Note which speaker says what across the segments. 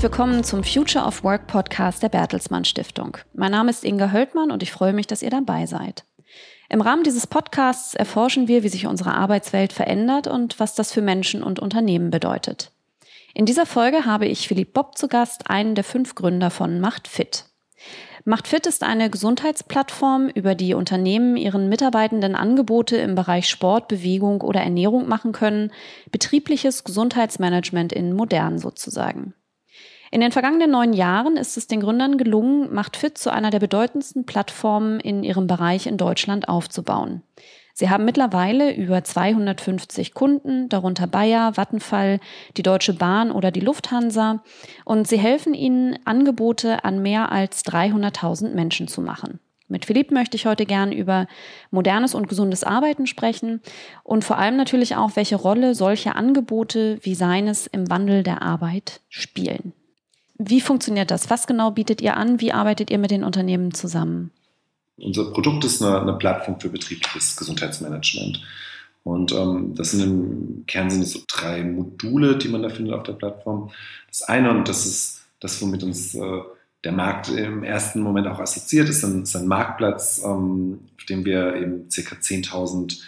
Speaker 1: Herzlich willkommen zum Future of Work Podcast der Bertelsmann Stiftung. Mein Name ist Inga Höldmann und ich freue mich, dass ihr dabei seid. Im Rahmen dieses Podcasts erforschen wir, wie sich unsere Arbeitswelt verändert und was das für Menschen und Unternehmen bedeutet. In dieser Folge habe ich Philipp Bob zu Gast, einen der fünf Gründer von Macht Fit. Macht Fit ist eine Gesundheitsplattform, über die Unternehmen ihren Mitarbeitenden Angebote im Bereich Sport, Bewegung oder Ernährung machen können, betriebliches Gesundheitsmanagement in modern sozusagen. In den vergangenen neun Jahren ist es den Gründern gelungen, MachtFit zu einer der bedeutendsten Plattformen in ihrem Bereich in Deutschland aufzubauen. Sie haben mittlerweile über 250 Kunden, darunter Bayer, Vattenfall, die Deutsche Bahn oder die Lufthansa, und sie helfen ihnen, Angebote an mehr als 300.000 Menschen zu machen. Mit Philipp möchte ich heute gern über modernes und gesundes Arbeiten sprechen und vor allem natürlich auch, welche Rolle solche Angebote wie seines im Wandel der Arbeit spielen. Wie funktioniert das? Was genau bietet ihr an? Wie arbeitet ihr mit den Unternehmen zusammen?
Speaker 2: Unser Produkt ist eine, eine Plattform für betriebliches Gesundheitsmanagement. Und ähm, das sind im Kern sind so drei Module, die man da findet auf der Plattform. Das eine, und das ist das, womit uns äh, der Markt im ersten Moment auch assoziiert, ist ein, ist ein Marktplatz, ähm, auf dem wir eben ca. 10.000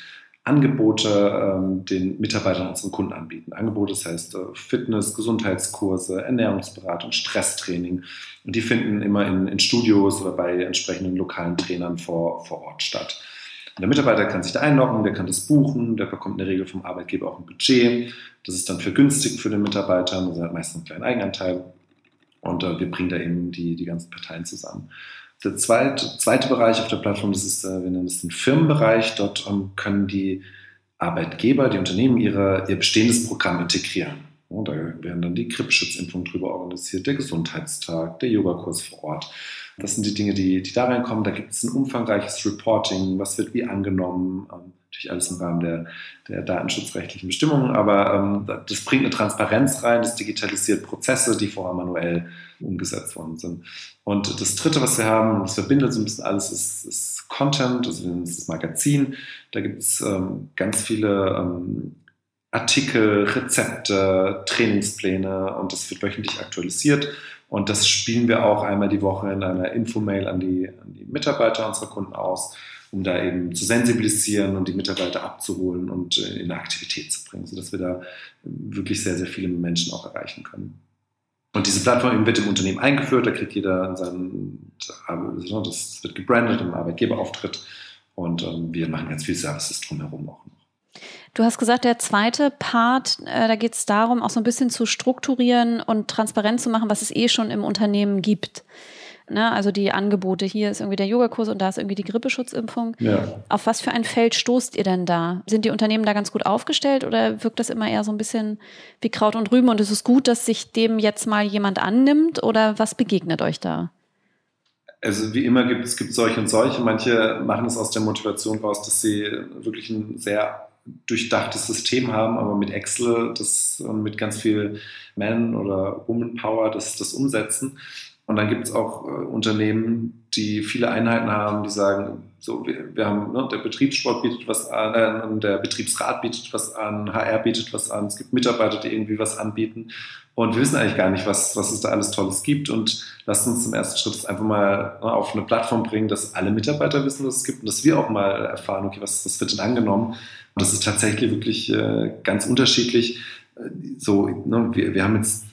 Speaker 2: Angebote ähm, den Mitarbeitern unseren Kunden anbieten. Angebote, das heißt äh, Fitness, Gesundheitskurse, Ernährungsberatung, Stresstraining. Und die finden immer in, in Studios oder bei entsprechenden lokalen Trainern vor, vor Ort statt. Und der Mitarbeiter kann sich da einloggen, der kann das buchen, der bekommt in der Regel vom Arbeitgeber auch ein Budget. Das ist dann vergünstigt für den Mitarbeiter, also hat meistens einen kleinen Eigenanteil. Und äh, wir bringen da eben die, die ganzen Parteien zusammen. Der zweite, zweite Bereich auf der Plattform, das ist, äh, wir nennen es den Firmenbereich. Dort ähm, können die Arbeitgeber, die Unternehmen ihre, ihr bestehendes Programm integrieren. Und da werden dann die Grippeschutzimpfungen drüber organisiert, der Gesundheitstag, der Yogakurs vor Ort. Das sind die Dinge, die, die da reinkommen. Da gibt es ein umfangreiches Reporting, was wird wie angenommen. Natürlich alles im Rahmen der, der datenschutzrechtlichen Bestimmungen, aber ähm, das bringt eine Transparenz rein, das digitalisiert Prozesse, die vorher manuell umgesetzt worden sind. Und das Dritte, was wir haben, das verbindet so ein bisschen alles, ist, ist Content, also das Magazin. Da gibt es ähm, ganz viele ähm, Artikel, Rezepte, Trainingspläne und das wird wöchentlich aktualisiert. Und das spielen wir auch einmal die Woche in einer Infomail an die, an die Mitarbeiter unserer Kunden aus um da eben zu sensibilisieren und die Mitarbeiter abzuholen und äh, in eine Aktivität zu bringen, sodass wir da wirklich sehr, sehr viele Menschen auch erreichen können. Und diese Plattform wird im Unternehmen eingeführt, da kriegt jeder seinen, das wird gebrandet im Arbeitgeberauftritt und ähm, wir machen ganz viel Services drumherum auch noch.
Speaker 1: Du hast gesagt, der zweite Part, äh, da geht es darum, auch so ein bisschen zu strukturieren und transparent zu machen, was es eh schon im Unternehmen gibt. Ne? Also die Angebote, hier ist irgendwie der Yogakurs und da ist irgendwie die Grippeschutzimpfung. Ja. Auf was für ein Feld stoßt ihr denn da? Sind die Unternehmen da ganz gut aufgestellt oder wirkt das immer eher so ein bisschen wie Kraut und Rüben und ist es gut, dass sich dem jetzt mal jemand annimmt oder was begegnet euch da?
Speaker 2: Also wie immer gibt es gibt solche und solche. Manche machen es aus der Motivation raus, dass sie wirklich ein sehr durchdachtes System haben, aber mit Excel das und mit ganz viel Man- oder Woman-Power das, das umsetzen. Und dann gibt es auch äh, Unternehmen, die viele Einheiten haben, die sagen, so, wir, wir haben, ne, der Betriebssport bietet was an, äh, der Betriebsrat bietet was an, HR bietet was an, es gibt Mitarbeiter, die irgendwie was anbieten. Und wir wissen eigentlich gar nicht, was, was es da alles Tolles gibt. Und lasst uns zum ersten Schritt einfach mal ne, auf eine Plattform bringen, dass alle Mitarbeiter wissen, was es gibt und dass wir auch mal erfahren, okay, was, was wird denn angenommen? Und das ist tatsächlich wirklich äh, ganz unterschiedlich. Äh, so, ne, wir, wir haben jetzt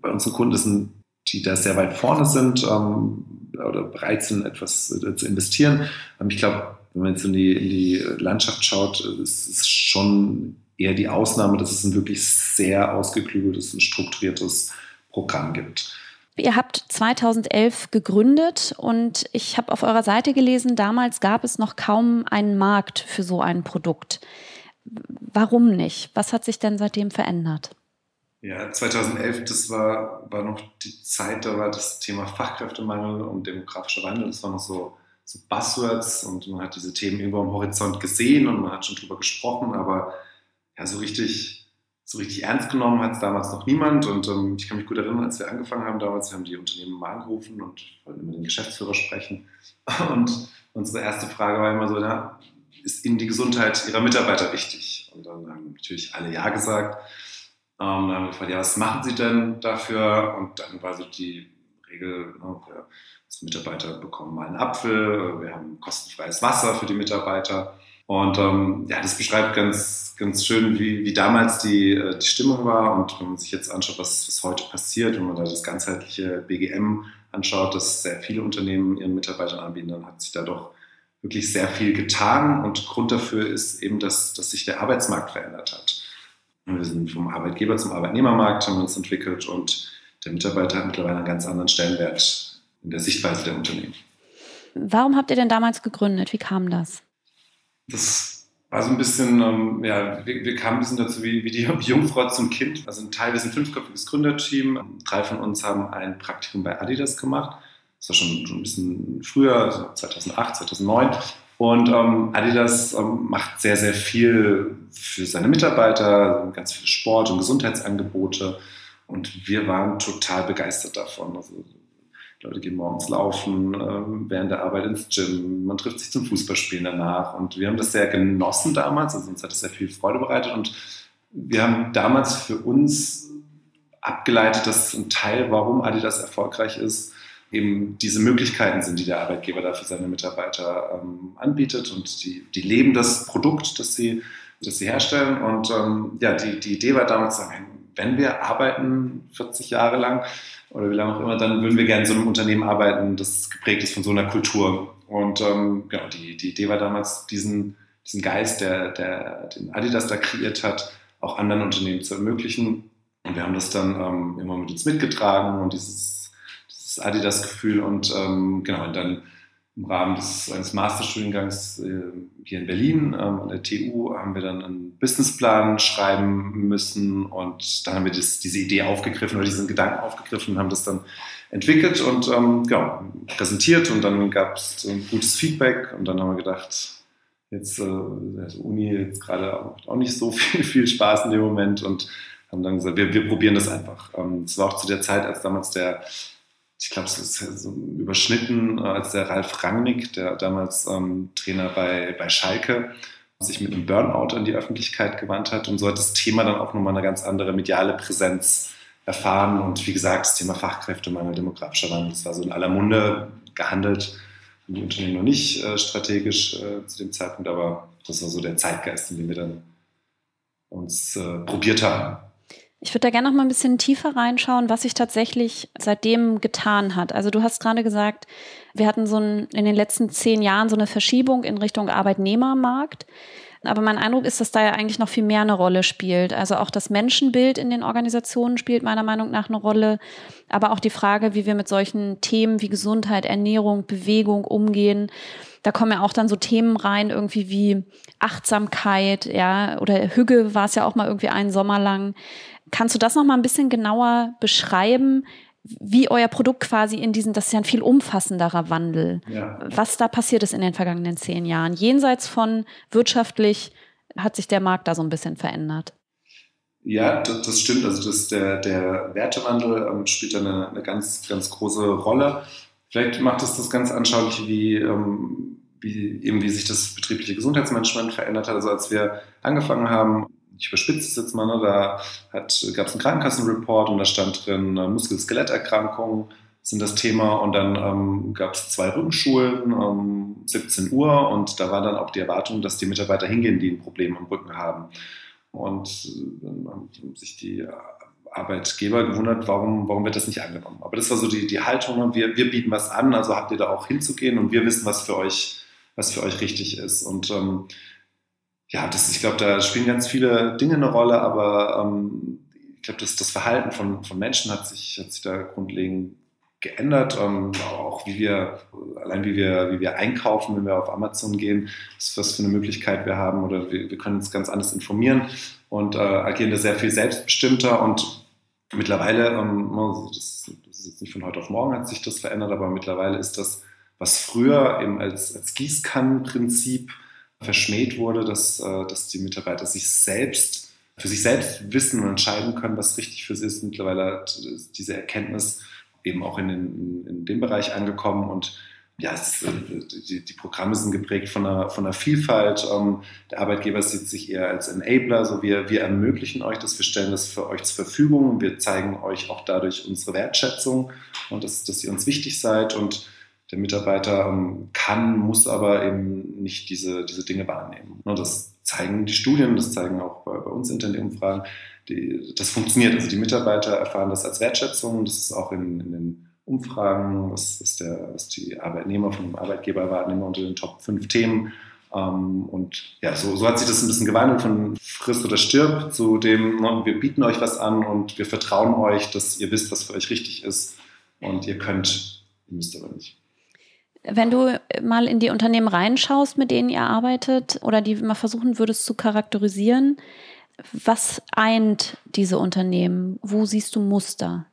Speaker 2: bei unseren Kunden, das sind die da sehr weit vorne sind ähm, oder bereit sind, etwas äh, zu investieren. Ähm, ich glaube, wenn man jetzt in die, in die Landschaft schaut, ist es schon eher die Ausnahme, dass es ein wirklich sehr ausgeklügeltes und strukturiertes Programm gibt.
Speaker 1: Ihr habt 2011 gegründet und ich habe auf eurer Seite gelesen, damals gab es noch kaum einen Markt für so ein Produkt. Warum nicht? Was hat sich denn seitdem verändert?
Speaker 2: Ja, 2011, das war, war noch die Zeit, da war das Thema Fachkräftemangel und demografischer Wandel, das waren noch so, so Buzzwords und man hat diese Themen irgendwo am Horizont gesehen und man hat schon drüber gesprochen, aber ja, so richtig, so richtig ernst genommen hat es damals noch niemand und ähm, ich kann mich gut erinnern, als wir angefangen haben damals, haben die Unternehmen mal angerufen und wollten mit dem Geschäftsführer sprechen. Und unsere erste Frage war immer so, na, ist Ihnen die Gesundheit Ihrer Mitarbeiter wichtig? Und dann haben natürlich alle Ja gesagt Ähm, dann haben wir gefragt, ja, was machen Sie denn dafür? Und dann war so die Regel, ne, wir als Mitarbeiter bekommen mal einen Apfel, wir haben kostenfreies Wasser für die Mitarbeiter. Und ähm, ja, das beschreibt ganz, ganz schön, wie, wie damals die, äh, die Stimmung war. Und wenn man sich jetzt anschaut, was, was heute passiert, wenn man da das ganzheitliche BGM anschaut, das sehr viele Unternehmen ihren Mitarbeitern anbieten, dann hat sich da doch wirklich sehr viel getan. Und Grund dafür ist eben, dass, dass sich der Arbeitsmarkt verändert hat. Wir sind vom Arbeitgeber zum Arbeitnehmermarkt, haben uns entwickelt und der Mitarbeiter hat mittlerweile einen ganz anderen Stellenwert in der Sichtweise der Unternehmen.
Speaker 1: Warum habt ihr denn damals gegründet? Wie kam das?
Speaker 2: Das war so ein bisschen, ähm, ja, wir, wir, kamen ein bisschen dazu wie, wie die Jungfrau zum Kind. Also ein Teil, wir sind ein fünfköpfiges Gründerteam. Drei von uns haben ein Praktikum bei Adidas gemacht. Das war schon, schon ein bisschen früher, also 2008, 2009. Und ähm, Adidas ähm, macht sehr, sehr viel für seine Mitarbeiter, ganz viele Sport- und Gesundheitsangebote. Und wir waren total begeistert davon. Also Leute gehen morgens laufen, äh, während der Arbeit ins Gym, man trifft sich zum Fußballspielen danach. Und wir haben das sehr genossen damals, also uns hat das sehr viel Freude bereitet. Und wir haben damals für uns abgeleitet, dass ein Teil, warum Adidas erfolgreich ist, eben diese Möglichkeiten sind, die der Arbeitgeber da für seine Mitarbeiter ähm, anbietet und die, die leben das Produkt, das sie, das sie herstellen. Und ähm, ja, die, die Idee war damals, sagen, wenn wir arbeiten 40 Jahre lang oder wie lange auch immer, dann würden wir gerne in so einem Unternehmen arbeiten, das geprägt ist von so einer Kultur. Und ähm, genau, die, die Idee war damals, diesen, diesen Geist, der, der den Adidas da kreiert hat, auch anderen Unternehmen zu ermöglichen. Und wir haben das dann ähm, immer mit uns mitgetragen und dieses Adidas-Gefühl und ähm, genau, und dann im Rahmen des, eines Masterstudiengangs äh, hier in Berlin ähm, an der TU haben wir dann einen Businessplan schreiben müssen und dann haben wir das, diese Idee aufgegriffen oder diesen Gedanken aufgegriffen und haben das dann entwickelt und ähm, genau, präsentiert und dann gab es ein gutes Feedback und dann haben wir gedacht, jetzt äh, also Uni jetzt gerade auch, nicht so viel, viel Spaß in dem Moment und haben dann gesagt, wir, wir probieren das einfach. Es ähm, war auch zu der Zeit, als damals der ich glaube, es ist so überschnitten, äh, als der Ralf Rangnick, der damals ähm, Trainer bei, bei Schalke, sich mit einem Burnout an die Öffentlichkeit gewandt hat. Und so hat das Thema dann auch nochmal eine ganz andere mediale Präsenz erfahren. Und wie gesagt, das Thema Fachkräftemangel, demografischer Wandel, das war so in aller Munde gehandelt. Die Unternehmen noch nicht äh, strategisch äh, zu dem Zeitpunkt, aber das war so der Zeitgeist, in dem wir dann uns äh, probiert haben.
Speaker 1: Ich würde da gerne noch mal ein bisschen tiefer reinschauen, was sich tatsächlich seitdem getan hat. Also du hast gerade gesagt, wir hatten so ein, in den letzten zehn Jahren so eine Verschiebung in Richtung Arbeitnehmermarkt. Aber mein Eindruck ist, dass da ja eigentlich noch viel mehr eine Rolle spielt. Also auch das Menschenbild in den Organisationen spielt meiner Meinung nach eine Rolle. Aber auch die Frage, wie wir mit solchen Themen wie Gesundheit, Ernährung, Bewegung umgehen. Da kommen ja auch dann so Themen rein, irgendwie wie Achtsamkeit, ja, oder Hüge war es ja auch mal irgendwie einen Sommer lang. Kannst du das noch mal ein bisschen genauer beschreiben, wie euer Produkt quasi in diesen, das ist ja ein viel umfassenderer Wandel, ja. was da passiert ist in den vergangenen zehn Jahren. Jenseits von wirtschaftlich hat sich der Markt da so ein bisschen verändert.
Speaker 2: Ja, das, das stimmt. Also das, der, der Wertewandel ähm, spielt da eine, eine, ganz, ganz große Rolle. Vielleicht macht es das ganz anschaulich, wie, ähm, wie, eben wie sich das betriebliche Gesundheitsmanagement verändert hat. Also als wir angefangen haben, ich überspitze es jetzt mal, ne, da gab es einen Krankenkassenreport und da stand drin, äh, Muskel-Skeletterkrankungen sind das Thema und dann ähm, gab es zwei Rückenschulen um 17 Uhr und da war dann auch die Erwartung, dass die Mitarbeiter hingehen, die ein Problem am Rücken haben. Und äh, dann haben sich die Arbeitgeber gewundert, warum, warum wird das nicht angenommen. Aber das war so die, die Haltung, wir, wir bieten was an, also habt ihr da auch hinzugehen und wir wissen, was für euch, was für euch richtig ist. Und ähm, ja, das, ich glaube, da spielen ganz viele Dinge eine Rolle, aber ähm, ich glaube, das, das Verhalten von, von Menschen hat sich, hat sich da grundlegend geändert. Ähm, auch wie wir, allein wie wir, wie wir einkaufen, wenn wir auf Amazon gehen, was für eine Möglichkeit wir haben oder wir, wir können uns ganz anders informieren und äh, agieren da sehr viel selbstbestimmter und mittlerweile, ähm, das, das ist jetzt nicht von heute auf morgen hat sich das verändert, aber mittlerweile ist das, was früher eben als, als Gießkannenprinzip verschmäht wurde, dass, äh, dass die Mitarbeiter sich selbst, für sich selbst wissen und entscheiden können, was richtig für sie ist. Mittlerweile hat diese Erkenntnis eben auch in, den, in dem Bereich angekommen. Und ja, ist, äh, die, die, Programme sind geprägt von einer, von einer Vielfalt. Ähm, der Arbeitgeber sieht sich eher als Enabler, so wir, wir ermöglichen euch das, wir stellen das für euch zur Verfügung, wir zeigen euch auch dadurch unsere Wertschätzung und dass, dass ihr uns wichtig seid. Und der Mitarbeiter ähm, kann, muss aber eben nicht diese, diese Dinge wahrnehmen. Das zeigen die Studien, das zeigen auch bei, bei uns interne Umfragen, die, das funktioniert. Also die Mitarbeiter erfahren das als Wertschätzung, das ist auch in, in den Umfragen, was, was, der, was die Arbeitnehmer von dem Arbeitgeber wahrnehmen unter den Top 5 Themen. Ähm, und ja, so, so, hat sich das ein bisschen gewandelt von Frist oder Stirb zu dem, ne, wir bieten euch was an und wir vertrauen euch, dass ihr wisst, was für euch richtig ist und ihr könnt, ihr müsst aber nicht.
Speaker 1: Wenn du mal in die Unternehmen reinschaust, mit denen ihr arbeitet oder die mal versuchen würdest zu charakterisieren, was eint diese Unternehmen? Wo siehst du Muster?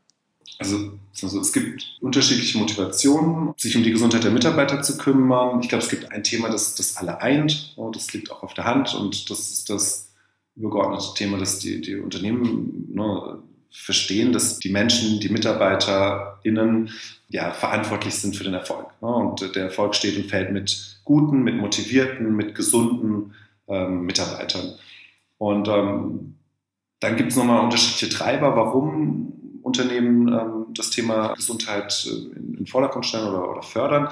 Speaker 2: Also, also, es gibt unterschiedliche Motivationen, sich um die Gesundheit der Mitarbeiter zu kümmern. Ich glaube, es gibt ein Thema, das, das alle eint. Und das liegt auch auf der Hand. Und das ist das übergeordnete Thema, dass die, die Unternehmen ne, verstehen, dass die Menschen, die MitarbeiterInnen ja, verantwortlich sind für den Erfolg. Ne? Und der Erfolg steht und fällt mit guten, mit motivierten, mit gesunden ähm, Mitarbeitern. Und ähm, dann gibt es nochmal unterschiedliche Treiber, warum Unternehmen ähm, das Thema Gesundheit äh, in, in Vordergrund stellen oder, oder fördern.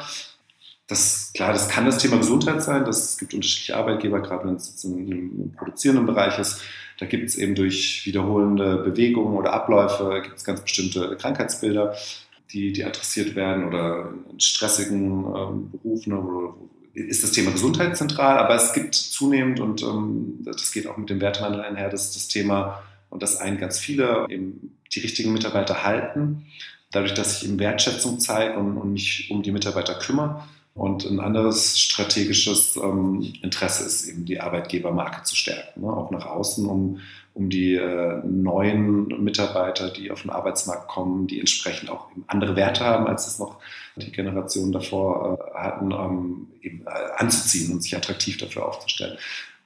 Speaker 2: Das, klar, das kann das Thema Gesundheit sein. Das, es gibt unterschiedliche Arbeitgeber, gerade wenn es jetzt im, im produzierenden Bereich ist. Da gibt es eben durch wiederholende Bewegungen oder Abläufe gibt es ganz bestimmte Krankheitsbilder, die, die adressiert werden oder in stressigen ähm, Berufen ist das Thema Gesundheit zentral, aber es gibt zunehmend, und ähm, das geht auch mit dem Wertewandel einher, das, das Thema, und das ein ganz viele eben die richtigen Mitarbeiter halten, dadurch, dass ich eben Wertschätzung zeige und, und mich um die Mitarbeiter kümmere. Und ein anderes strategisches ähm, Interesse ist eben die Arbeitgebermarke zu stärken, ne? auch nach außen, um, um die äh, neuen Mitarbeiter, die auf den Arbeitsmarkt kommen, die entsprechend auch andere Werte haben, als es noch die Generationen davor äh, hatten, ähm, eben, äh, anzuziehen und sich attraktiv dafür aufzustellen.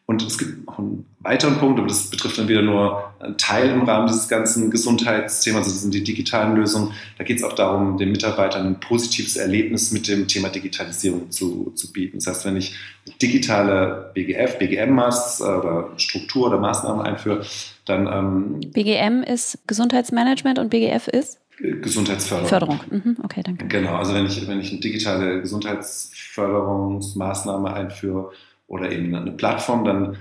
Speaker 2: Und es gibt noch einen weiteren Punkt, aber das betrifft dann wieder nur einen Teil im Rahmen dieses ganzen Gesundheitsthemas, also das sind die digitalen Lösungen. Da geht es auch darum, den Mitarbeitern ein positives Erlebnis mit dem Thema Digitalisierung zu, zu bieten. Das heißt, wenn ich digitale BGF, BGM-Masts äh, oder Struktur oder Maßnahmen einführe, dann...
Speaker 1: Ähm, BGM ist Gesundheitsmanagement und BGF ist?
Speaker 2: Gesundheitsförderung.
Speaker 1: Förderung. Mhm, okay, danke.
Speaker 2: Genau, also wenn ich, wenn ich eine digitale Gesundheitsförderungsmaßnahme einführe, oder eben eine Plattform, dann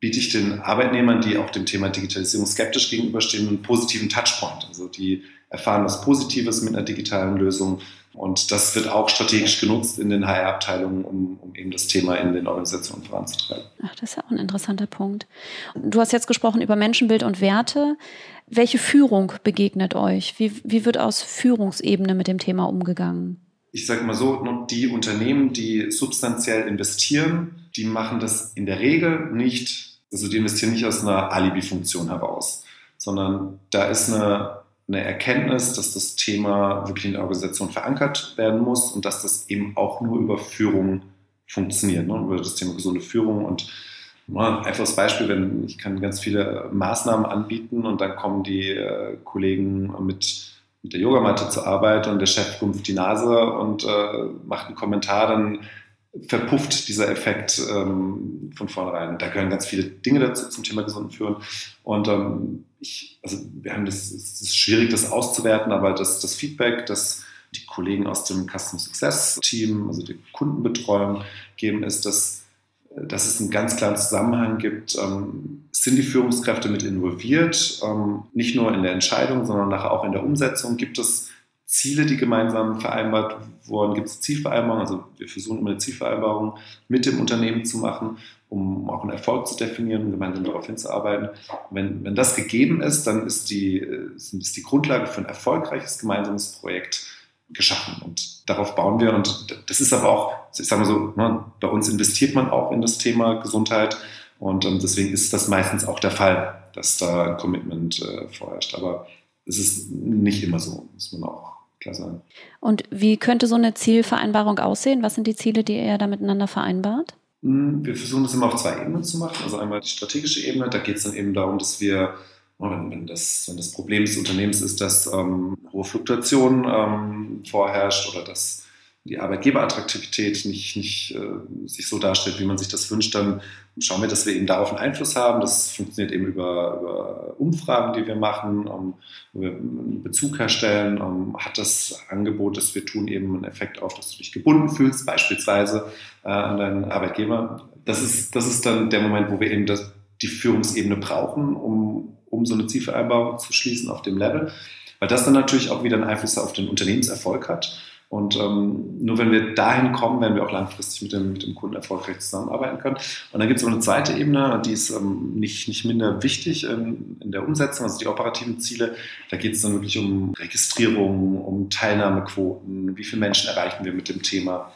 Speaker 2: biete ich den Arbeitnehmern, die auch dem Thema Digitalisierung skeptisch gegenüberstehen, einen positiven Touchpoint. Also die erfahren was Positives mit einer digitalen Lösung. Und das wird auch strategisch genutzt in den HR-Abteilungen, um, um, eben das Thema in den Organisationen voranzutreiben.
Speaker 1: Ach, das ist ja auch ein interessanter Punkt. Du hast jetzt gesprochen über Menschenbild und Werte. Welche Führung begegnet euch? Wie, wie wird aus Führungsebene mit dem Thema umgegangen?
Speaker 2: Ich sage mal so, die Unternehmen, die substanziell investieren, die machen das in der Regel nicht, also die investieren nicht aus einer Alibi-Funktion heraus, sondern da ist eine, eine Erkenntnis, dass das Thema wirklich in der Organisation verankert werden muss und dass das eben auch nur über Führung funktioniert, ne? über das Thema gesunde Führung und ein einfaches Beispiel, wenn ich kann ganz viele Maßnahmen anbieten und dann kommen die äh, Kollegen mit, mit der Yogamatte zur Arbeit und der Chef rumpft die Nase und äh, macht einen Kommentar, dann verpufft dieser Effekt ähm, von vornherein. Da gehören ganz viele Dinge dazu zum Thema gesunden Führen. Und ähm, ich, also wir haben das, es ist schwierig, das auszuwerten, aber das, das Feedback, das die Kollegen aus dem Customer Success Team, also die Kundenbetreuung geben, ist, dass, dass es einen ganz klaren Zusammenhang gibt. Ähm, sind die Führungskräfte mit involviert? Ähm, nicht nur in der Entscheidung, sondern nachher auch in der Umsetzung. Gibt es Ziele, die gemeinsam vereinbart wurden, gibt es Zielvereinbarungen. Also wir versuchen immer eine Zielvereinbarung mit dem Unternehmen zu machen, um auch einen Erfolg zu definieren und gemeinsam darauf hinzuarbeiten. Wenn, wenn das gegeben ist, dann ist die, ist die Grundlage für ein erfolgreiches gemeinsames Projekt geschaffen. Und darauf bauen wir. Und das ist aber auch, ich sage mal so, ne, bei uns investiert man auch in das Thema Gesundheit. Und ähm, deswegen ist das meistens auch der Fall, dass da ein Commitment äh, vorherrscht. Aber es ist nicht immer so, muss man auch klar sein.
Speaker 1: Und wie könnte so eine Zielvereinbarung aussehen? Was sind die Ziele, die ihr da miteinander vereinbart?
Speaker 2: Hm, wir versuchen das immer auf zwei Ebenen zu machen. Also einmal die strategische Ebene, da geht es dann eben darum, dass wir, wenn, das, wenn das Problem des Unternehmens ist, dass ähm, hohe Fluktuationen ähm, vorherrscht oder dass die Arbeitgeberattraktivität nicht, nicht äh, sich so darstellt, wie man sich das wünscht, dann schauen wir, dass wir eben darauf einen Einfluss haben. Das funktioniert eben über, über Umfragen, die wir machen, um, wo wir einen Bezug herstellen. Um, hat das Angebot, das wir tun, eben einen Effekt auf, dass du dich gebunden fühlst, beispielsweise äh, an deinen Arbeitgeber. Das ist, das ist dann der Moment, wo wir eben das, die Führungsebene brauchen, um, um so eine Zielvereinbarung zu schließen auf dem Level. Weil das dann natürlich auch wieder einen Einfluss auf den Unternehmenserfolg hat. Und ähm, nur wenn wir dahin kommen, werden wir auch langfristig mit dem, mit dem Kunden erfolgreich zusammenarbeiten können. Und dann gibt es noch eine zweite Ebene, die ist ähm, nicht, nicht minder wichtig in, in der Umsetzung, also die operativen Ziele. Da geht es dann wirklich um Registrierung, um Teilnahmequoten, wie viele Menschen erreichen wir mit dem Thema.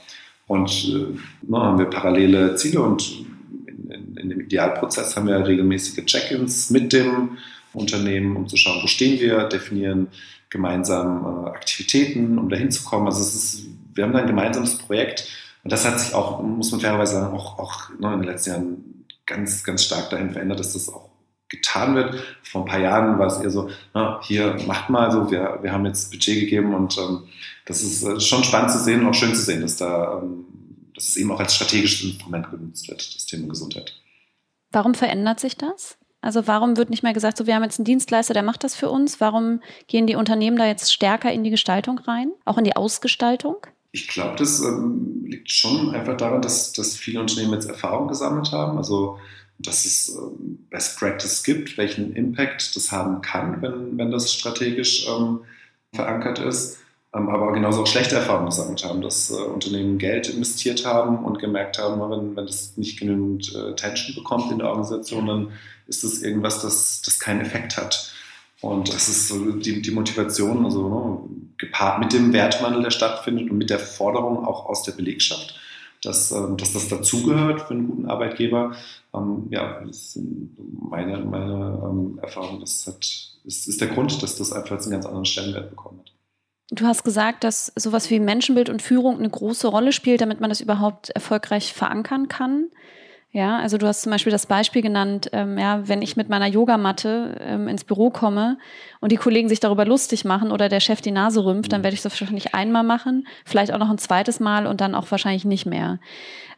Speaker 2: Und äh, na, haben wir parallele Ziele und in, in, in dem Idealprozess haben wir regelmäßige Check-ins mit dem Unternehmen, um zu schauen, wo stehen wir, definieren gemeinsam äh, Aktivitäten, um dahin zu kommen. Also es ist, wir haben da ein gemeinsames Projekt und das hat sich auch, muss man fairerweise sagen, auch, auch ne, in den letzten Jahren ganz, ganz stark dahin verändert, dass das auch getan wird. Vor ein paar Jahren war es eher so, na, hier macht mal so, wir, wir haben jetzt Budget gegeben und ähm, das ist äh, schon spannend zu sehen und auch schön zu sehen, dass da ähm, dass es eben auch als strategisches Instrument genutzt wird, das Thema Gesundheit.
Speaker 1: Warum verändert sich das? Also warum wird nicht mehr gesagt, so wir haben jetzt einen Dienstleister, der macht das für uns? Warum gehen die Unternehmen da jetzt stärker in die Gestaltung rein, auch in die Ausgestaltung?
Speaker 2: Ich glaube, das ähm, liegt schon einfach daran, dass, dass viele Unternehmen jetzt Erfahrung gesammelt haben. Also dass es ähm, Best Practice gibt, welchen Impact das haben kann, wenn, wenn das strategisch ähm, verankert ist. Ähm, aber genauso auch schlechte Erfahrungen gesammelt haben, dass äh, Unternehmen Geld investiert haben und gemerkt haben, wenn, wenn das nicht genügend äh, Tension bekommt in der Organisation, dann ist das irgendwas, das, das keinen Effekt hat. Und das ist so die, die Motivation, also ne, gepaart mit dem Wertwandel, der stattfindet und mit der Forderung auch aus der Belegschaft, dass, ähm, dass das dazugehört für einen guten Arbeitgeber. Ähm, ja, das ist meine, meine ähm, Erfahrung, das hat, ist, ist der Grund, dass das einfach jetzt einen ganz anderen Stellenwert bekommen hat.
Speaker 1: Du hast gesagt, dass sowas wie Menschenbild und Führung eine große Rolle spielt, damit man das überhaupt erfolgreich verankern kann. Ja, also du hast zum Beispiel das Beispiel genannt, ähm, ja, wenn ich mit meiner Yogamatte ähm, ins Büro komme und die Kollegen sich darüber lustig machen oder der Chef die Nase rümpft, dann mhm. werde ich das wahrscheinlich einmal machen, vielleicht auch noch ein zweites Mal und dann auch wahrscheinlich nicht mehr.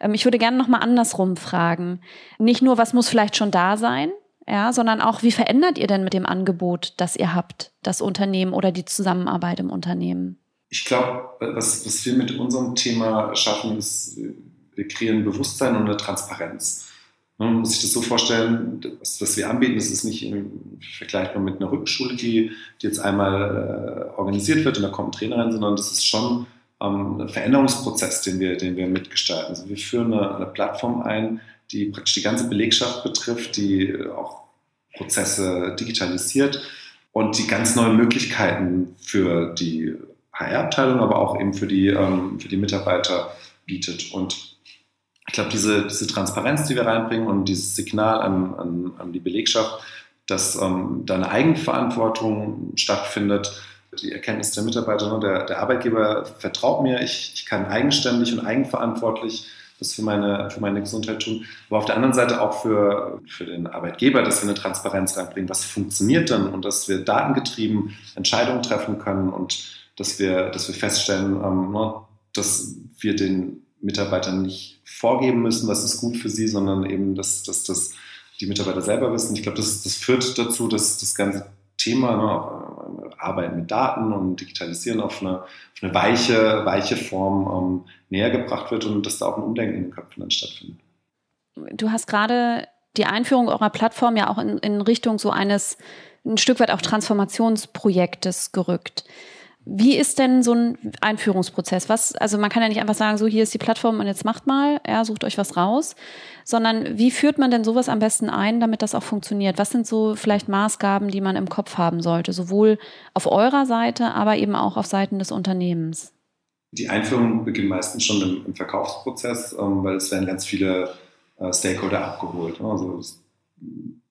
Speaker 1: Ähm, ich würde gerne noch mal andersrum fragen. Nicht nur, was muss vielleicht schon da sein, ja, sondern auch, wie verändert ihr denn mit dem Angebot, das ihr habt, das Unternehmen oder die Zusammenarbeit im Unternehmen?
Speaker 2: Ich glaube, was, was wir mit unserem Thema schaffen, ist wir kreieren Bewusstsein und eine Transparenz. Man muss sich das so vorstellen, das, was wir anbieten, das ist nicht vergleichbar mit einer Rückenschule, die, die jetzt einmal äh, organisiert wird und da kommt ein Trainer rein, sondern das ist schon ähm, ein Veränderungsprozess, den wir, den wir mitgestalten. Also wir führen eine, eine Plattform ein, die praktisch die ganze Belegschaft betrifft, die auch Prozesse digitalisiert und die ganz neuen Möglichkeiten für die HR-Abteilung, aber auch eben für die, ähm, für die Mitarbeiter bietet. Und ich glaube, diese, diese Transparenz, die wir reinbringen und dieses Signal an, an, an die Belegschaft, dass ähm, da eine Eigenverantwortung stattfindet, die Erkenntnis der Mitarbeiter, ne, der, der Arbeitgeber vertraut mir, ich, ich kann eigenständig und eigenverantwortlich das für meine, für meine Gesundheit tun, aber auf der anderen Seite auch für, für den Arbeitgeber, dass wir eine Transparenz reinbringen, was funktioniert dann und dass wir datengetrieben Entscheidungen treffen können und dass wir, dass wir feststellen, ähm, ne, dass wir den Mitarbeitern nicht vorgeben müssen, was ist gut für sie, sondern eben, dass, dass, dass die Mitarbeiter selber wissen. Ich glaube, das, das führt dazu, dass das ganze Thema ne, Arbeiten mit Daten und Digitalisieren auf eine, auf eine weiche, weiche Form ähm, näher gebracht wird und dass da auch ein Umdenken in den Köpfen dann stattfindet.
Speaker 1: Du hast gerade die Einführung eurer Plattform ja auch in, in Richtung so eines ein Stück weit auch Transformationsprojektes gerückt. Wie ist denn so ein Einführungsprozess? Was, also man kann ja nicht einfach sagen, so hier ist die Plattform und jetzt macht mal, ja, sucht euch was raus, sondern wie führt man denn sowas am besten ein, damit das auch funktioniert? Was sind so vielleicht Maßgaben, die man im Kopf haben sollte, sowohl auf eurer Seite, aber eben auch auf Seiten des Unternehmens?
Speaker 2: Die Einführung beginnt meistens schon im, im Verkaufsprozess, ähm, weil es werden ganz viele äh, Stakeholder abgeholt. Ne? Also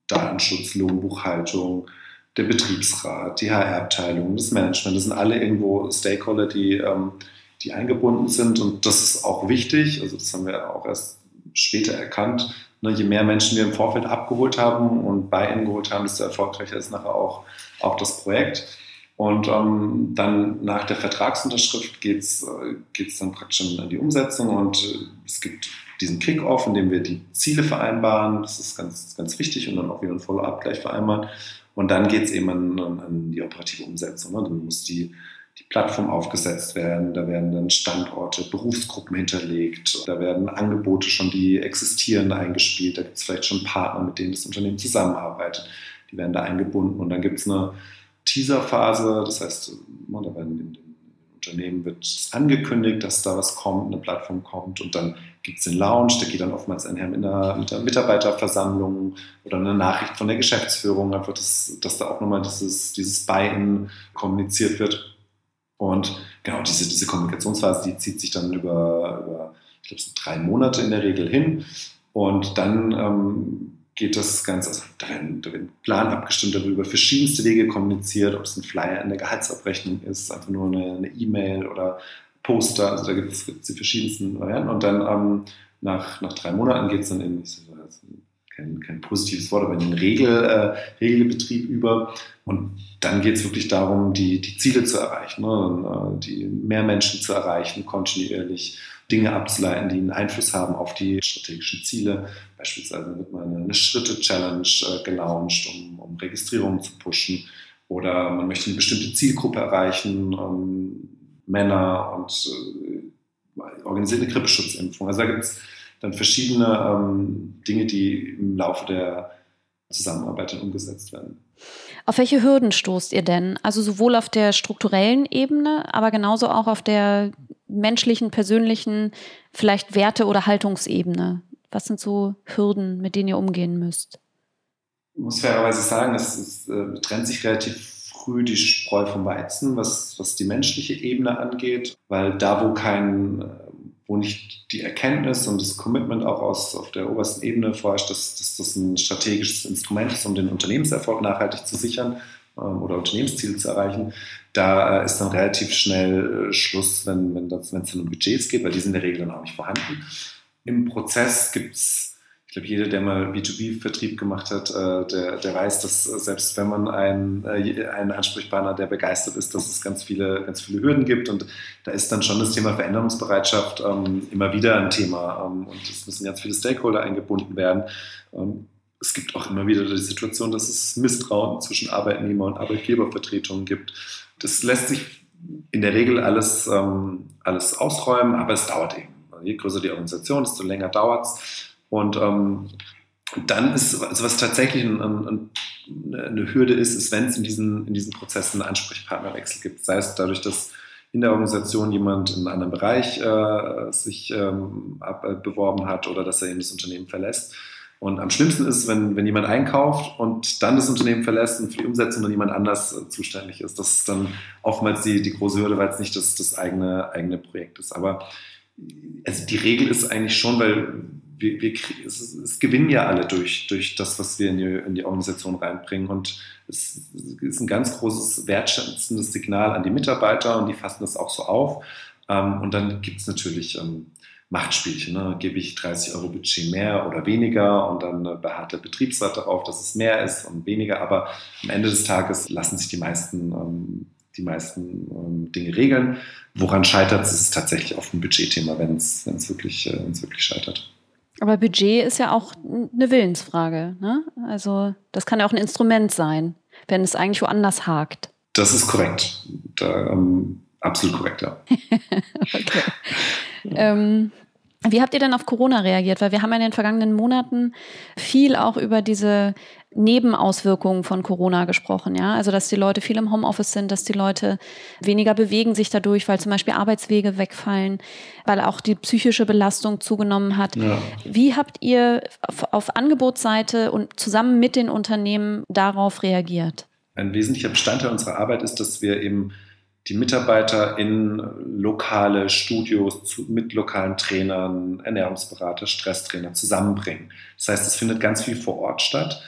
Speaker 2: Datenschutz, Lohnbuchhaltung, der Betriebsrat, die HR-Abteilung, das Management, das sind alle irgendwo Stakeholder, die, ähm, die eingebunden sind und das ist auch wichtig, also das haben wir auch erst später erkannt, ne, je mehr Menschen wir im Vorfeld abgeholt haben und bei ihnen geholt haben, desto erfolgreicher ist nachher auch, auch das Projekt. Und ähm, dann nach der Vertragsunterschrift geht es äh, dann praktisch an die Umsetzung und äh, es gibt diesen Kick-Off, in dem wir die Ziele vereinbaren. Das ist ganz, ganz wichtig und dann auch wieder ein Follow-up gleich vereinbaren. Und dann geht es eben an, an, die operative Umsetzung. Ne? Dann muss die, die Plattform aufgesetzt werden, da werden dann Standorte, Berufsgruppen hinterlegt, da werden Angebote schon, die existieren, eingespielt. Da gibt es vielleicht schon Partner, mit denen das Unternehmen zusammenarbeitet. Die werden da eingebunden und dann gibt es eine Teaser-Phase, das heißt, da werden Unternehmen wird angekündigt, dass da was kommt, eine Plattform kommt und dann gibt es den Launch, der geht dann oftmals einher mit einer, mit einer Mitarbeiterversammlung oder eine Nachricht von der Geschäftsführung, einfach, dass, dass da auch nochmal dieses, dieses Buy-in kommuniziert wird. Und genau, diese, diese Kommunikationsphase, die zieht sich dann über, über ich glaube, drei Monate in der Regel hin. Und dann ähm, geht das Ganze, also da werden, da Plan abgestimmt, darüber verschiedenste Wege kommuniziert, ob es ein Flyer in der Gehaltsabrechnung ist, einfach nur eine E-Mail e oder Poster, also da gibt es die verschiedensten Varianten und dann ähm, nach, nach drei Monaten geht es dann in, kein, kein positives Wort, aber in den Regel, äh, Regelbetrieb über und dann geht es wirklich darum, die, die Ziele zu erreichen, ne? und, äh, die mehr Menschen zu erreichen, kontinuierlich Dinge abzuleiten, die einen Einfluss haben auf die strategischen Ziele. Beispielsweise wird mal eine, Schritte-Challenge äh, gelauncht, um, um Registrierungen zu pushen. Oder man möchte eine bestimmte Zielgruppe erreichen, ähm, Männer und äh, organisiert eine Grippeschutzimpfung. Also da gibt es dann verschiedene ähm, Dinge, die im Laufe der Zusammenarbeit dann umgesetzt werden.
Speaker 1: Auf welche Hürden stoßt ihr denn? Also sowohl auf der strukturellen Ebene, aber genauso auch auf der menschlichen, persönlichen, vielleicht Werte- oder Haltungsebene? Was sind so Hürden, mit denen ihr umgehen müsst?
Speaker 2: Ich muss fairerweise sagen, es, es äh, trennt sich relativ früh die Spreu vom Weizen, was, was die menschliche Ebene angeht, weil da, wo kein, äh, wo nicht die Erkenntnis und das Commitment auch aus, auf der obersten Ebene vorherrscht, dass, dass das ein strategisches Instrument ist, um den Unternehmenserfolg nachhaltig zu sichern ähm, oder Unternehmensziele zu erreichen, da äh, ist dann relativ schnell äh, Schluss, wenn, wenn es dann um Budgets geht, weil die sind in der Regel dann auch nicht vorhanden. Im Prozess gibt es ich glaube, jeder, der mal B2B-Vertrieb gemacht hat, äh, der, der weiß, dass selbst wenn man einen, einen Ansprechpartner, der begeistert ist, dass es ganz viele, ganz viele Hürden gibt. Und da ist dann schon das Thema Veränderungsbereitschaft ähm, immer wieder ein Thema. Ähm, und es müssen ganz viele Stakeholder eingebunden werden. Ähm, es gibt auch immer wieder die Situation, dass es Misstrauen zwischen Arbeitnehmer- und Arbeitgebervertretungen gibt. Das lässt sich in der Regel alles, ähm, alles ausräumen, aber es dauert eben. Je größer die Organisation, desto länger dauert es. Und ähm, dann ist, also was tatsächlich ein, ein, eine Hürde ist, ist, wenn es in diesen, in diesen Prozessen einen Ansprechpartnerwechsel gibt. Sei es dadurch, dass in der Organisation jemand in einem anderen Bereich äh, sich ähm, ab, äh, beworben hat oder dass er eben das Unternehmen verlässt. Und am schlimmsten ist, wenn, wenn jemand einkauft und dann das Unternehmen verlässt und für die Umsetzung dann jemand anders äh, zuständig ist. Das ist dann oftmals die, die große Hürde, weil es nicht das, das eigene, eigene Projekt ist. Aber also die Regel ist eigentlich schon, weil wir, wir es, es, gewinnen ja alle durch, durch das, was wir in die, in die Organisation reinbringen. Und es ist ein ganz großes wertschätzendes Signal an die Mitarbeiter und die fassen das auch so auf. Ähm, und dann gibt es natürlich ähm, Machtspielchen. Ne? Gebe ich 30 Euro Budget mehr oder weniger und dann äh, beharrt der Betriebsrat darauf, dass es mehr ist und weniger. Aber am Ende des Tages lassen sich die meisten ähm, die meisten ähm, Dinge regeln. Woran scheitert es, ist tatsächlich auf ein Budgetthema, wenn es wirklich, äh, wirklich scheitert.
Speaker 1: Aber Budget ist ja auch eine Willensfrage. Ne? Also das kann ja auch ein Instrument sein, wenn es eigentlich woanders hakt.
Speaker 2: Das ist korrekt. Da, ähm, absolut korrekt, ja.
Speaker 1: okay. ähm, wie habt ihr denn auf Corona reagiert? Weil wir haben ja in den vergangenen Monaten viel auch über diese Nebenauswirkungen von Corona gesprochen, ja. Also, dass die Leute viel im Homeoffice sind, dass die Leute weniger bewegen sich dadurch, weil zum Beispiel Arbeitswege wegfallen, weil auch die psychische Belastung zugenommen hat. Ja. Wie habt ihr auf, auf Angebotsseite und zusammen mit den Unternehmen darauf reagiert?
Speaker 2: Ein wesentlicher Bestandteil unserer Arbeit ist, dass wir eben die Mitarbeiter in lokale Studios zu, mit lokalen Trainern, Ernährungsberater, Stresstrainer zusammenbringen. Das heißt, es findet ganz viel vor Ort statt.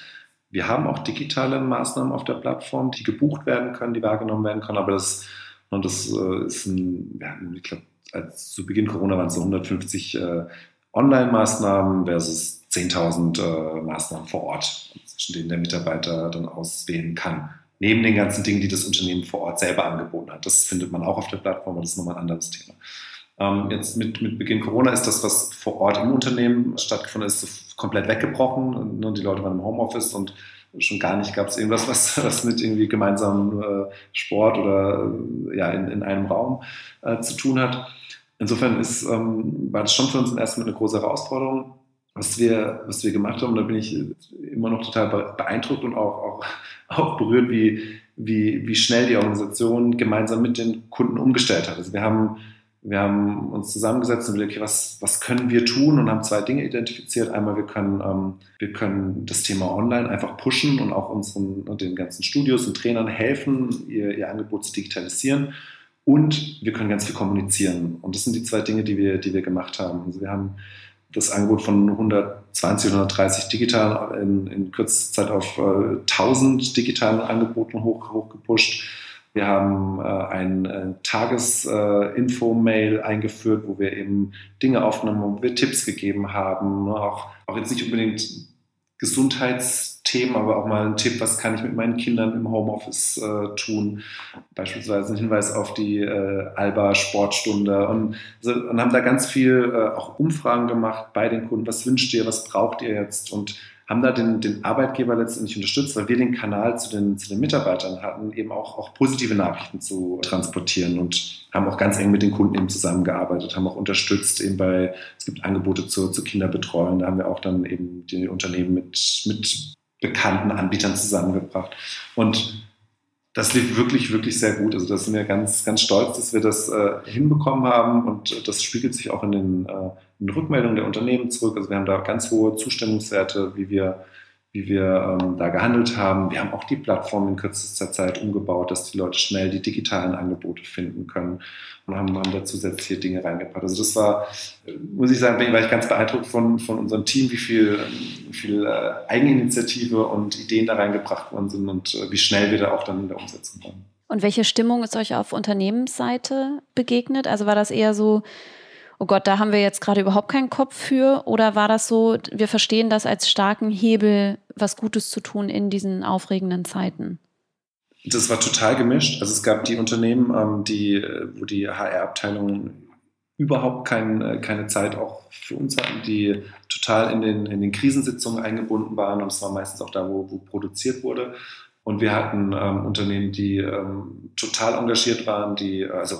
Speaker 2: Wir haben auch digitale Maßnahmen auf der Plattform, die gebucht werden können, die wahrgenommen werden können, aber das, und das äh, ist ein, ja, ich glaube, zu Beginn Corona waren es so 150 äh, Online-Maßnahmen versus 10.000 äh, Maßnahmen vor Ort, zwischen denen der Mitarbeiter dann auswählen kann, neben den ganzen Dingen, die das Unternehmen vor Ort selber angeboten hat. Das findet man auch auf der Plattform, aber das ist nochmal ein anderes Thema. Ähm, jetzt mit, mit Beginn Corona ist das, was vor Ort im Unternehmen stattgefunden ist, komplett weggebrochen. Die Leute waren im Homeoffice und schon gar nicht gab es irgendwas, was, was mit irgendwie gemeinsamen äh, Sport oder äh, ja, in, in einem Raum äh, zu tun hat. Insofern ist, ähm, war das schon für uns im ersten Mal eine große Herausforderung. Was wir, was wir gemacht haben, da bin ich immer noch total beeindruckt und auch, auch, auch berührt, wie, wie, wie schnell die Organisation gemeinsam mit den Kunden umgestellt hat. Also wir haben wir haben uns zusammengesetzt und gesagt, okay, was, was können wir tun und haben zwei Dinge identifiziert. Einmal, wir können, ähm, wir können das Thema online einfach pushen und auch unseren, den ganzen Studios und Trainern helfen, ihr, ihr Angebot zu digitalisieren. Und wir können ganz viel kommunizieren. Und das sind die zwei Dinge, die wir, die wir gemacht haben. Also wir haben das Angebot von 120, 130 digitalen in, in kürzester Zeit auf äh, 1000 digitalen Angeboten hoch, hochgepusht wir haben äh, ein äh, Tagesinfo-Mail eingeführt, wo wir eben Dinge aufgenommen haben, wo wir Tipps gegeben haben. Ne? Auch, auch jetzt nicht unbedingt Gesundheitsthemen, aber auch mal ein Tipp, was kann ich mit meinen Kindern im Homeoffice äh, tun. Beispielsweise ein Hinweis auf die äh, Alba-Sportstunde und, und haben da ganz viel äh, auch Umfragen gemacht bei den Kunden. Was wünscht ihr, was braucht ihr jetzt? Und haben da den, den Arbeitgeber letztendlich unterstützt, weil wir den Kanal zu den, zu den Mitarbeitern hatten, eben auch, auch positive Nachrichten zu transportieren und haben auch ganz eng mit den Kunden eben zusammengearbeitet, haben auch unterstützt eben bei, es gibt Angebote zur, zur Kinderbetreuung, da haben wir auch dann eben die Unternehmen mit, mit bekannten Anbietern zusammengebracht. Und das lief wirklich, wirklich sehr gut. Also da sind wir ganz, ganz stolz, dass wir das äh, hinbekommen haben und das spiegelt sich auch in den, äh, in den, Rückmeldungen der Unternehmen zurück. Also wir haben da ganz hohe Zustimmungswerte, wie wir wie wir ähm, da gehandelt haben. Wir haben auch die Plattform in kürzester Zeit umgebaut, dass die Leute schnell die digitalen Angebote finden können und haben, haben da zusätzliche Dinge reingebracht. Also das war, muss ich sagen, war ich ganz beeindruckt von, von unserem Team, wie viel, wie viel äh, Eigeninitiative und Ideen da reingebracht worden sind und äh, wie schnell wir da auch dann in der Umsetzung waren.
Speaker 1: Und welche Stimmung ist euch auf Unternehmensseite begegnet? Also war das eher so, oh Gott, da haben wir jetzt gerade überhaupt keinen Kopf für? Oder war das so, wir verstehen das als starken Hebel, was Gutes zu tun in diesen aufregenden Zeiten?
Speaker 2: Das war total gemischt. Also es gab die Unternehmen, ähm, die, wo die HR-Abteilung überhaupt kein, äh, keine Zeit auch für uns hatten, die total in den, in den Krisensitzungen eingebunden waren und es war meistens auch da, wo, wo produziert wurde. Und wir hatten ähm, Unternehmen, die ähm, total engagiert waren, die, also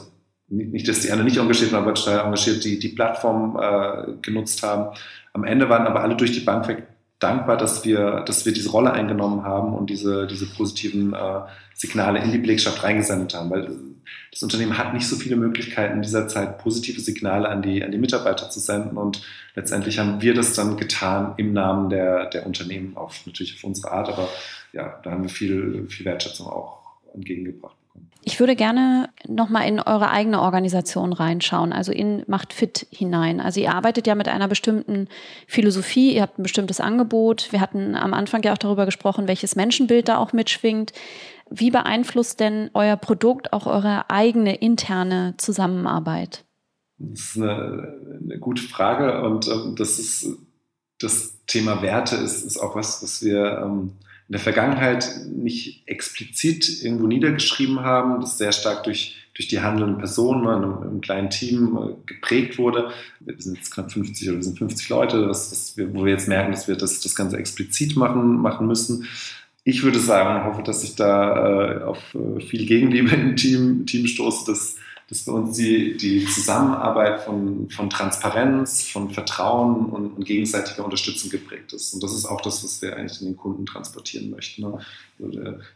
Speaker 2: nicht, dass die anderen nicht engagiert waren, aber total engagiert, die die Plattform äh, genutzt haben. Am Ende waren aber alle durch die Bank weg dankbar, dass wir, dass wir diese Rolle eingenommen haben und diese, diese positiven äh, Signale in die Belegschaft reingesendet haben, weil das Unternehmen hat nicht so viele Möglichkeiten in dieser Zeit positive Signale an die, an die Mitarbeiter zu senden und letztendlich haben wir das dann getan im Namen der, der Unternehmen auf, natürlich auf unsere Art, aber ja, da haben wir viel, viel Wertschätzung auch entgegengebracht.
Speaker 1: Ich würde gerne nochmal in eure eigene Organisation reinschauen, also in Macht Fit hinein. Also ihr arbeitet ja mit einer bestimmten Philosophie, ihr habt ein bestimmtes Angebot. Wir hatten am Anfang ja auch darüber gesprochen, welches Menschenbild da auch mitschwingt. Wie beeinflusst denn euer Produkt auch eure eigene interne Zusammenarbeit?
Speaker 2: Das ist eine, eine gute Frage und ähm, das ist das Thema Werte ist, ist auch was, was wir ähm, in der Vergangenheit nicht explizit irgendwo niedergeschrieben haben, das sehr stark durch, durch die handelnden Personen in einem, kleinen Team äh, geprägt wurde. Wir sind jetzt knapp 50 oder wir sind 50 Leute, das, das wo wir jetzt merken, dass wir das, das Ganze explizit machen, machen müssen. Ich würde sagen, hoffe, dass ich da äh, auf äh, viel Gegenliebe im Team, Team stoße, dass dass bei uns die, die Zusammenarbeit von, von Transparenz, von Vertrauen und, und, gegenseitiger Unterstützung geprägt ist. Und das ist auch das, was wir eigentlich in den Kunden transportieren möchten. Ne?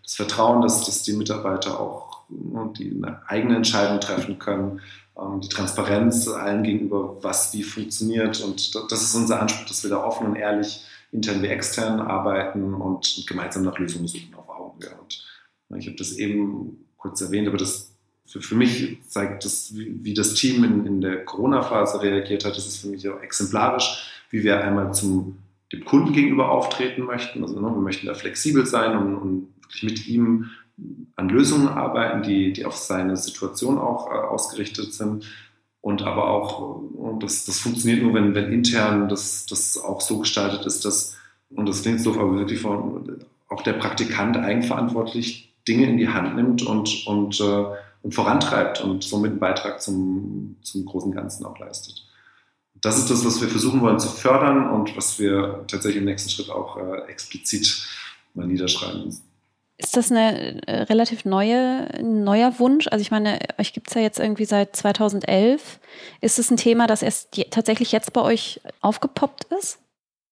Speaker 2: Das Vertrauen, dass, dass die Mitarbeiter auch ne, die eine eigene Entscheidung treffen können, ähm, die Transparenz allen gegenüber, was wie funktioniert. Und das ist unser Anspruch, dass wir da offen und ehrlich intern wie extern arbeiten und gemeinsam nach Lösungen suchen auf Augenhöhe. Und ich habe das eben kurz erwähnt, aber das für, für mich zeigt das, wie, wie das Team in, in der Corona-Phase reagiert hat. Das ist für mich auch exemplarisch, wie wir einmal zum dem Kunden gegenüber auftreten möchten. Also ne, wir möchten da flexibel sein und, und, wirklich mit ihm an Lösungen arbeiten, die, die auf seine Situation auch äh, ausgerichtet sind. Und aber auch, und das, das funktioniert nur, wenn, wenn intern das, das auch so gestaltet ist, dass, und das klingt so, aber wirklich von, auch der Praktikant eigenverantwortlich Dinge in die Hand nimmt und, und, äh, und vorantreibt und somit einen Beitrag zum, zum großen Ganzen auch leistet. Das ist das, was wir versuchen wollen zu fördern und was wir tatsächlich im nächsten Schritt auch äh, explizit mal niederschreiben müssen.
Speaker 1: Ist das eine äh, relativ neue, neuer Wunsch? Also ich meine, euch gibt es ja jetzt irgendwie seit 2011. Ist es ein Thema, das erst tatsächlich jetzt bei euch aufgepoppt ist?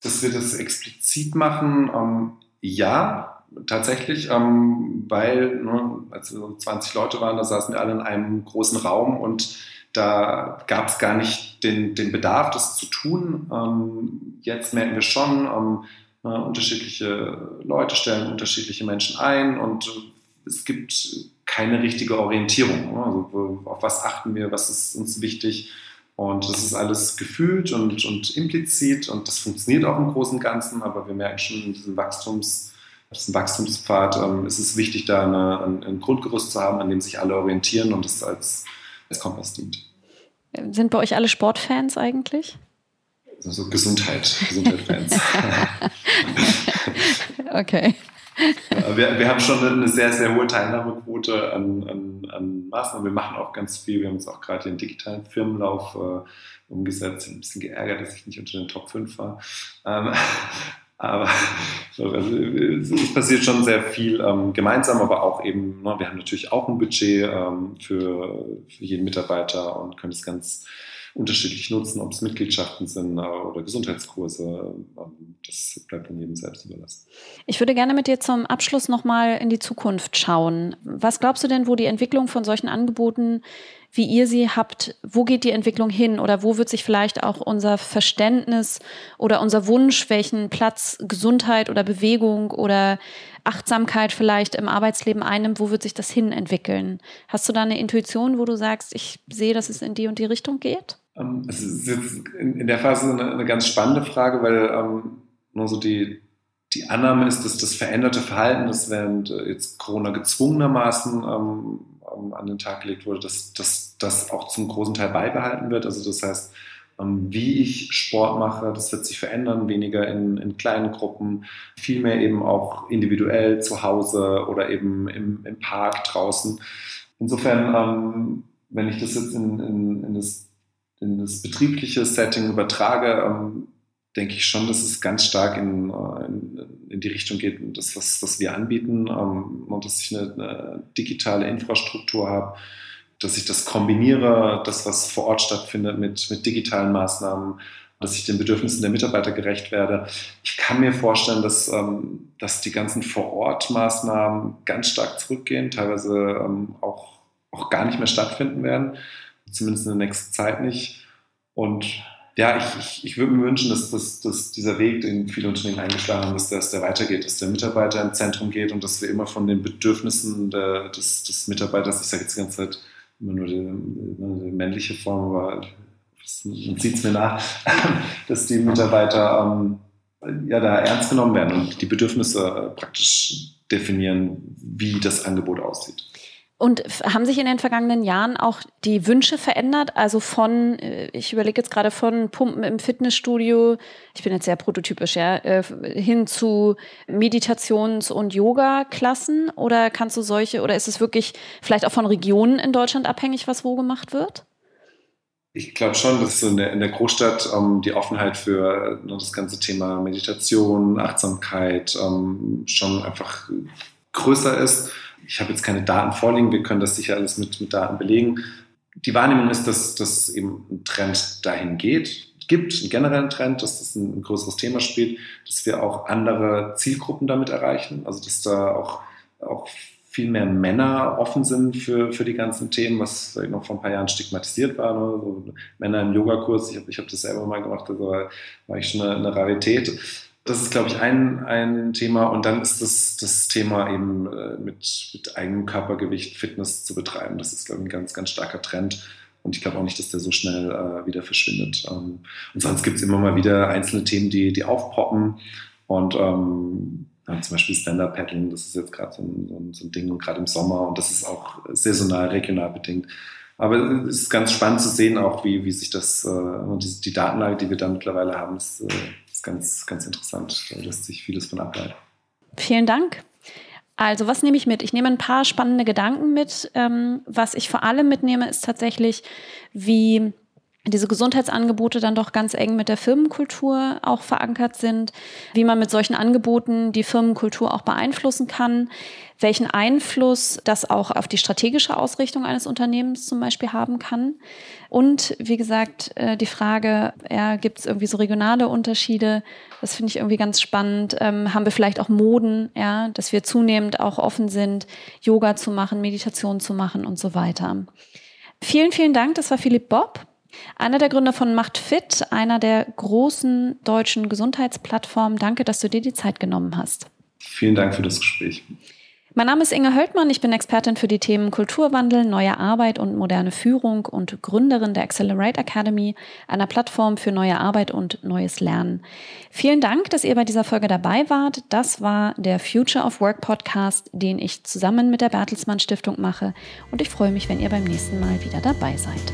Speaker 2: Dass wir das explizit machen, ähm, ja, tatsächlich, ähm, weil ne, als wir so 20 Leute waren, da saßen wir alle in einem großen Raum und da gab es gar nicht den, den Bedarf, das zu tun. Ähm, jetzt merken wir schon, ähm, Ne, unterschiedliche Leute stellen unterschiedliche Menschen ein und es gibt keine richtige Orientierung. Ne? Also auf was achten wir, was ist uns wichtig? Und das ist alles gefühlt und, und implizit und das funktioniert auch im Großen und Ganzen, aber wir merken schon in diesem Wachstums, diesem Wachstumspfad ähm, ist es wichtig, da eine, ein, ein, Grundgerüst zu haben, an dem sich alle orientieren und es als, als Kompass dient.
Speaker 1: Sind bei euch alle Sportfans eigentlich?
Speaker 2: Also Gesundheit, Gesundheit-Fans.
Speaker 1: okay.
Speaker 2: Wir, wir haben schon eine sehr, sehr hohe Teilnahmequote an, an, an Maßnahmen. Wir machen auch ganz viel. Wir haben uns auch gerade den digitalen Firmenlauf äh, umgesetzt. Ich bin ein bisschen geärgert, dass ich nicht unter den Top 5 war. Ähm, aber also, es passiert schon sehr viel ähm, gemeinsam, aber auch eben, ne, wir haben natürlich auch ein Budget ähm, für, für jeden Mitarbeiter und können es ganz unterschiedlich nutzen, ob es Mitgliedschaften sind äh, oder Gesundheitskurse. Ähm, das bleibt dann jedem selbst überlassen.
Speaker 1: Ich würde gerne mit dir zum Abschluss nochmal in die Zukunft schauen. Was glaubst du denn, wo die Entwicklung von solchen Angeboten, wie ihr sie habt, wo geht die Entwicklung hin oder wo wird sich vielleicht auch unser Verständnis oder unser Wunsch, welchen Platz Gesundheit oder Bewegung oder Achtsamkeit vielleicht im Arbeitsleben einnimmt, wo wird sich das hin entwickeln? Hast du da eine Intuition, wo du sagst, ich sehe, dass es in die und die Richtung geht?
Speaker 2: Ähm, es ist jetzt in der Phase eine, eine ganz spannende Frage, weil ähm, nur so die, die Annahme ist, dass das veränderte Verhalten, das während äh, jetzt Corona gezwungenermaßen ähm, an den Tag gelegt wurde, dass das auch zum großen Teil beibehalten wird. Also das heißt, ähm, wie ich Sport mache, das wird sich verändern, weniger in, in kleinen Gruppen, viel mehr eben auch individuell zu Hause oder eben im, im Park draußen. Insofern, ähm, wenn ich das jetzt in, in, in das in das betriebliche Setting übertrage, ähm, denke ich schon, dass es ganz stark in, in, in die Richtung geht, das, was, was wir anbieten, ähm, und dass ich eine, eine digitale Infrastruktur habe, dass ich das kombiniere, das, was vor Ort stattfindet, mit, mit digitalen Maßnahmen, dass ich den Bedürfnissen der Mitarbeiter gerecht werde. Ich kann mir vorstellen, dass, ähm, dass die ganzen Vor-Ort-Maßnahmen ganz stark zurückgehen, teilweise ähm, auch, auch gar nicht mehr stattfinden werden zumindest in der nächsten Zeit nicht. Und ja, ich, ich, ich würde mir wünschen, dass, dass, dass dieser Weg, den viele Unternehmen eingeschlagen haben, dass der, dass der weitergeht, dass der Mitarbeiter im Zentrum geht und dass wir immer von den Bedürfnissen der, des, des Mitarbeiters, ich sage jetzt die ganze Zeit immer nur die, die männliche Form, aber man sieht es mir nach, dass die Mitarbeiter ähm, ja da ernst genommen werden und die Bedürfnisse praktisch definieren, wie das Angebot aussieht.
Speaker 1: Und haben sich in den vergangenen Jahren auch die Wünsche verändert? Also von, äh, ich überlege jetzt gerade von Pumpen im Fitnessstudio, ich bin jetzt sehr prototypisch, ja, äh, hin zu Meditations- und Yoga-Klassen? Oder kannst du solche, oder ist es wirklich vielleicht auch von Regionen in Deutschland abhängig, was wo gemacht wird?
Speaker 2: Ich glaube schon, dass in der, in der Großstadt ähm, die Offenheit für äh, das ganze Thema Meditation, Achtsamkeit ähm, schon einfach größer ist ich habe jetzt keine Daten vorliegen, wir können das sicher alles mit, mit Daten belegen. Die Wahrnehmung ist, dass das eben ein Trend dahin geht, gibt, einen generellen Trend, dass das ein, ein größeres Thema spielt, dass wir auch andere Zielgruppen damit erreichen, also dass da auch, auch viel mehr Männer offen sind für, für die ganzen Themen, was noch vor ein paar Jahren stigmatisiert war. Ne? So Männer im Yogakurs, ich habe ich hab das selber mal gemacht, also war ich schon eine, eine Rarität. Das ist, glaube ich, ein, ein Thema. Und dann ist das, das Thema eben äh, mit, mit eigenem Körpergewicht Fitness zu betreiben. Das ist, glaube ich, ein ganz, ganz starker Trend. Und ich glaube auch nicht, dass der so schnell äh, wieder verschwindet. Ähm, und sonst gibt es immer mal wieder einzelne Themen, die, die aufpoppen. Und ähm, zum Beispiel Stand-Up-Paddling, das ist jetzt gerade so, so, so, ein Ding und gerade im Sommer. Und das ist auch saisonal, regional bedingt. Aber es ist ganz spannend zu sehen, auch wie, wie sich das, äh, die, die Datenlage, die wir da mittlerweile haben, ist, äh, ganz, ganz interessant. Da lässt sich vieles von ableiten.
Speaker 1: Vielen Dank. Also, was nehme ich mit? Ich nehme ein paar spannende Gedanken mit. Ähm, was ich vor allem mitnehme, ist tatsächlich, wie diese Gesundheitsangebote dann doch ganz eng mit der Firmenkultur auch verankert sind, wie man mit solchen Angeboten die Firmenkultur auch beeinflussen kann, welchen Einfluss das auch auf die strategische Ausrichtung eines Unternehmens zum Beispiel haben kann. Und wie gesagt, äh, die Frage, ja, gibt es irgendwie so regionale Unterschiede? Das finde ich irgendwie ganz spannend. Ähm, haben wir vielleicht auch Moden, ja, dass wir zunehmend auch offen sind, Yoga zu machen, Meditation zu machen und so weiter. Vielen, vielen Dank. Das war Philipp Bob. Einer der Gründer von Macht Fit, einer der großen deutschen Gesundheitsplattformen. Danke, dass du dir die Zeit genommen hast.
Speaker 2: Vielen Dank für das Gespräch.
Speaker 1: Mein Name ist Inge Höltmann, ich bin Expertin für die Themen Kulturwandel, neue Arbeit und moderne Führung und Gründerin der Accelerate Academy, einer Plattform für neue Arbeit und neues Lernen. Vielen Dank, dass ihr bei dieser Folge dabei wart. Das war der Future of Work Podcast, den ich zusammen mit der Bertelsmann Stiftung mache und ich freue mich, wenn ihr beim nächsten Mal wieder dabei seid.